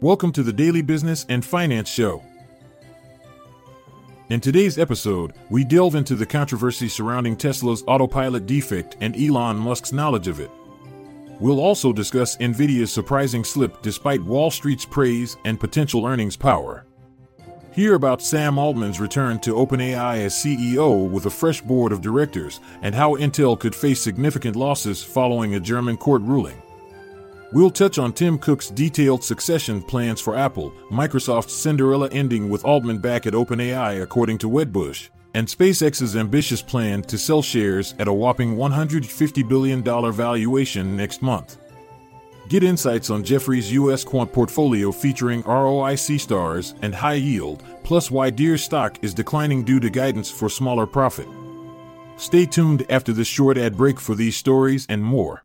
Welcome to the Daily Business and Finance Show. In today's episode, we delve into the controversy surrounding Tesla's autopilot defect and Elon Musk's knowledge of it. We'll also discuss Nvidia's surprising slip despite Wall Street's praise and potential earnings power. Hear about Sam Altman's return to OpenAI as CEO with a fresh board of directors and how Intel could face significant losses following a German court ruling. We'll touch on Tim Cook's detailed succession plans for Apple, Microsoft's Cinderella ending with Altman back at OpenAI, according to Wedbush, and SpaceX's ambitious plan to sell shares at a whopping $150 billion valuation next month. Get insights on Jefferies U.S. quant portfolio featuring ROIC stars and high yield, plus why Deere stock is declining due to guidance for smaller profit. Stay tuned after this short ad break for these stories and more.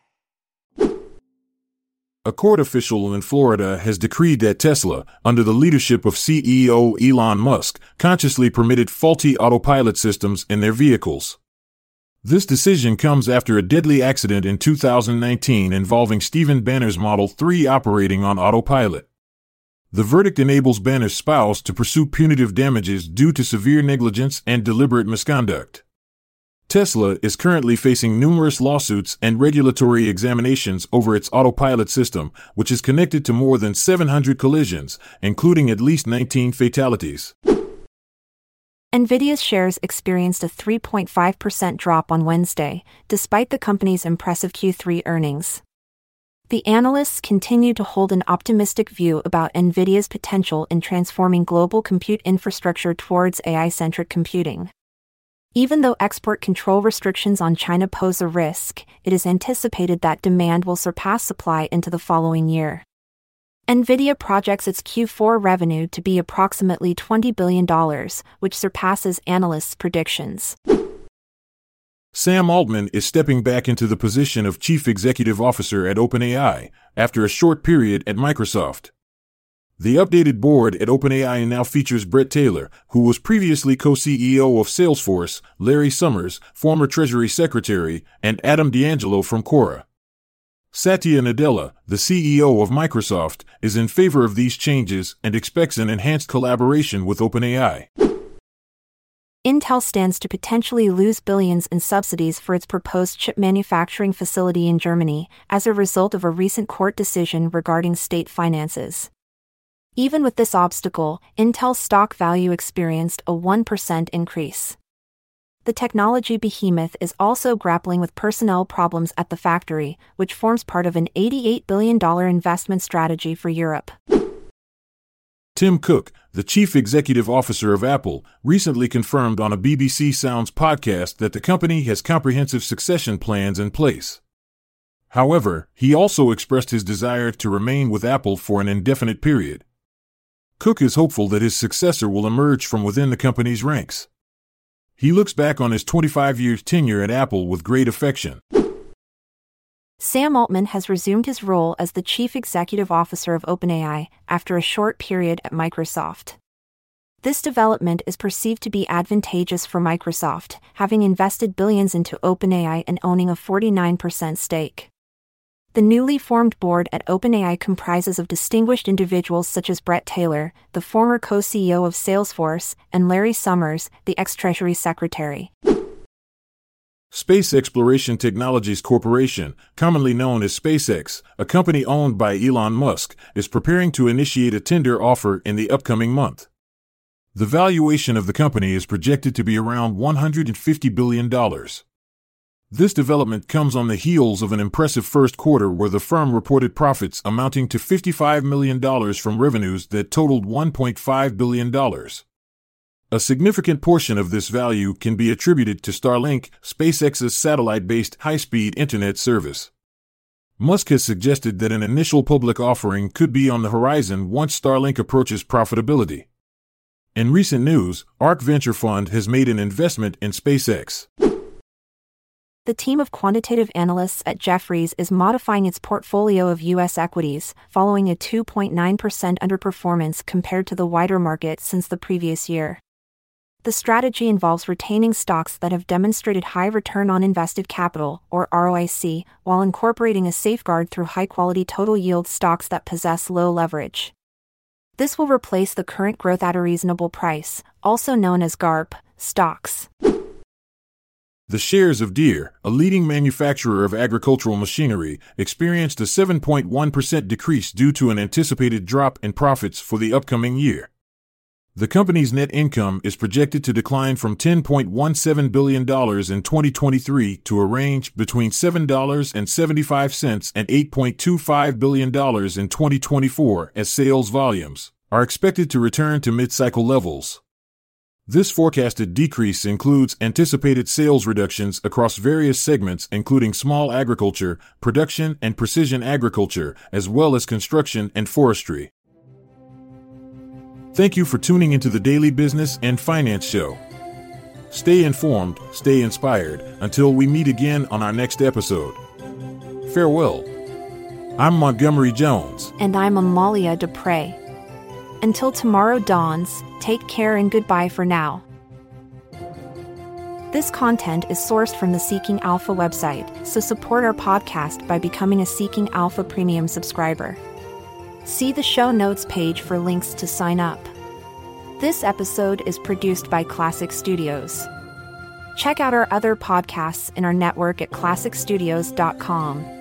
A court official in Florida has decreed that Tesla, under the leadership of CEO Elon Musk, consciously permitted faulty autopilot systems in their vehicles. This decision comes after a deadly accident in 2019 involving Stephen Banner's Model 3 operating on autopilot. The verdict enables Banner's spouse to pursue punitive damages due to severe negligence and deliberate misconduct. Tesla is currently facing numerous lawsuits and regulatory examinations over its autopilot system, which is connected to more than 700 collisions, including at least 19 fatalities. Nvidia's shares experienced a 3.5% drop on Wednesday, despite the company's impressive Q3 earnings. The analysts continue to hold an optimistic view about Nvidia's potential in transforming global compute infrastructure towards AI centric computing. Even though export control restrictions on China pose a risk, it is anticipated that demand will surpass supply into the following year. Nvidia projects its Q4 revenue to be approximately $20 billion, which surpasses analysts' predictions. Sam Altman is stepping back into the position of Chief Executive Officer at OpenAI after a short period at Microsoft. The updated board at OpenAI now features Bret Taylor, who was previously co CEO of Salesforce, Larry Summers, former Treasury Secretary, and Adam D'Angelo from Quora. Satya Nadella, the CEO of Microsoft, is in favor of these changes and expects an enhanced collaboration with OpenAI. Intel stands to potentially lose billions in subsidies for its proposed chip manufacturing facility in Germany as a result of a recent court decision regarding state finances. Even with this obstacle, Intel's stock value experienced a 1% increase. The technology behemoth is also grappling with personnel problems at the factory, which forms part of an $88 billion investment strategy for Europe. Tim Cook, the chief executive officer of Apple, recently confirmed on a BBC Sounds podcast that the company has comprehensive succession plans in place. However, he also expressed his desire to remain with Apple for an indefinite period. Cook is hopeful that his successor will emerge from within the company's ranks. He looks back on his 25 years tenure at Apple with great affection. Sam Altman has resumed his role as the chief executive officer of OpenAI after a short period at Microsoft. This development is perceived to be advantageous for Microsoft, having invested billions into OpenAI and owning a 49% stake. The newly formed board at OpenAI comprises of distinguished individuals such as Bret Taylor, the former co CEO of Salesforce, and Larry Summers, the ex Treasury Secretary. Space Exploration Technologies Corporation, commonly known as SpaceX, a company owned by Elon Musk, is preparing to initiate a tender offer in the upcoming month. The valuation of the company is projected to be around $150 billion. This development comes on the heels of an impressive first quarter where the firm reported profits amounting to $55 million from revenues that totaled $1.5 billion. A significant portion of this value can be attributed to Starlink, SpaceX's satellite based high speed internet service. Musk has suggested that an initial public offering could be on the horizon once Starlink approaches profitability. In recent news, ARK Venture Fund has made an investment in SpaceX. The team of quantitative analysts at Jefferies is modifying its portfolio of U.S. equities, following a 2.9% underperformance compared to the wider market since the previous year. The strategy involves retaining stocks that have demonstrated high return on invested capital, or ROIC, while incorporating a safeguard through high quality total yield stocks that possess low leverage. This will replace the current growth at a reasonable price, also known as GARP, stocks. The shares of Deere, a leading manufacturer of agricultural machinery, experienced a 7.1% decrease due to an anticipated drop in profits for the upcoming year. The company's net income is projected to decline from $10.17 billion in 2023 to a range between $7.75 and $8.25 billion in 2024 as sales volumes are expected to return to mid cycle levels. This forecasted decrease includes anticipated sales reductions across various segments, including small agriculture, production, and precision agriculture, as well as construction and forestry. Thank you for tuning into the Daily Business and Finance Show. Stay informed, stay inspired, until we meet again on our next episode. Farewell. I'm Montgomery Jones. And I'm Amalia Dupre. Until tomorrow dawns, take care and goodbye for now. This content is sourced from the Seeking Alpha website, so support our podcast by becoming a Seeking Alpha Premium subscriber. See the show notes page for links to sign up. This episode is produced by Klassic Studios. Check out our other podcasts in our network at klassicstudios.com.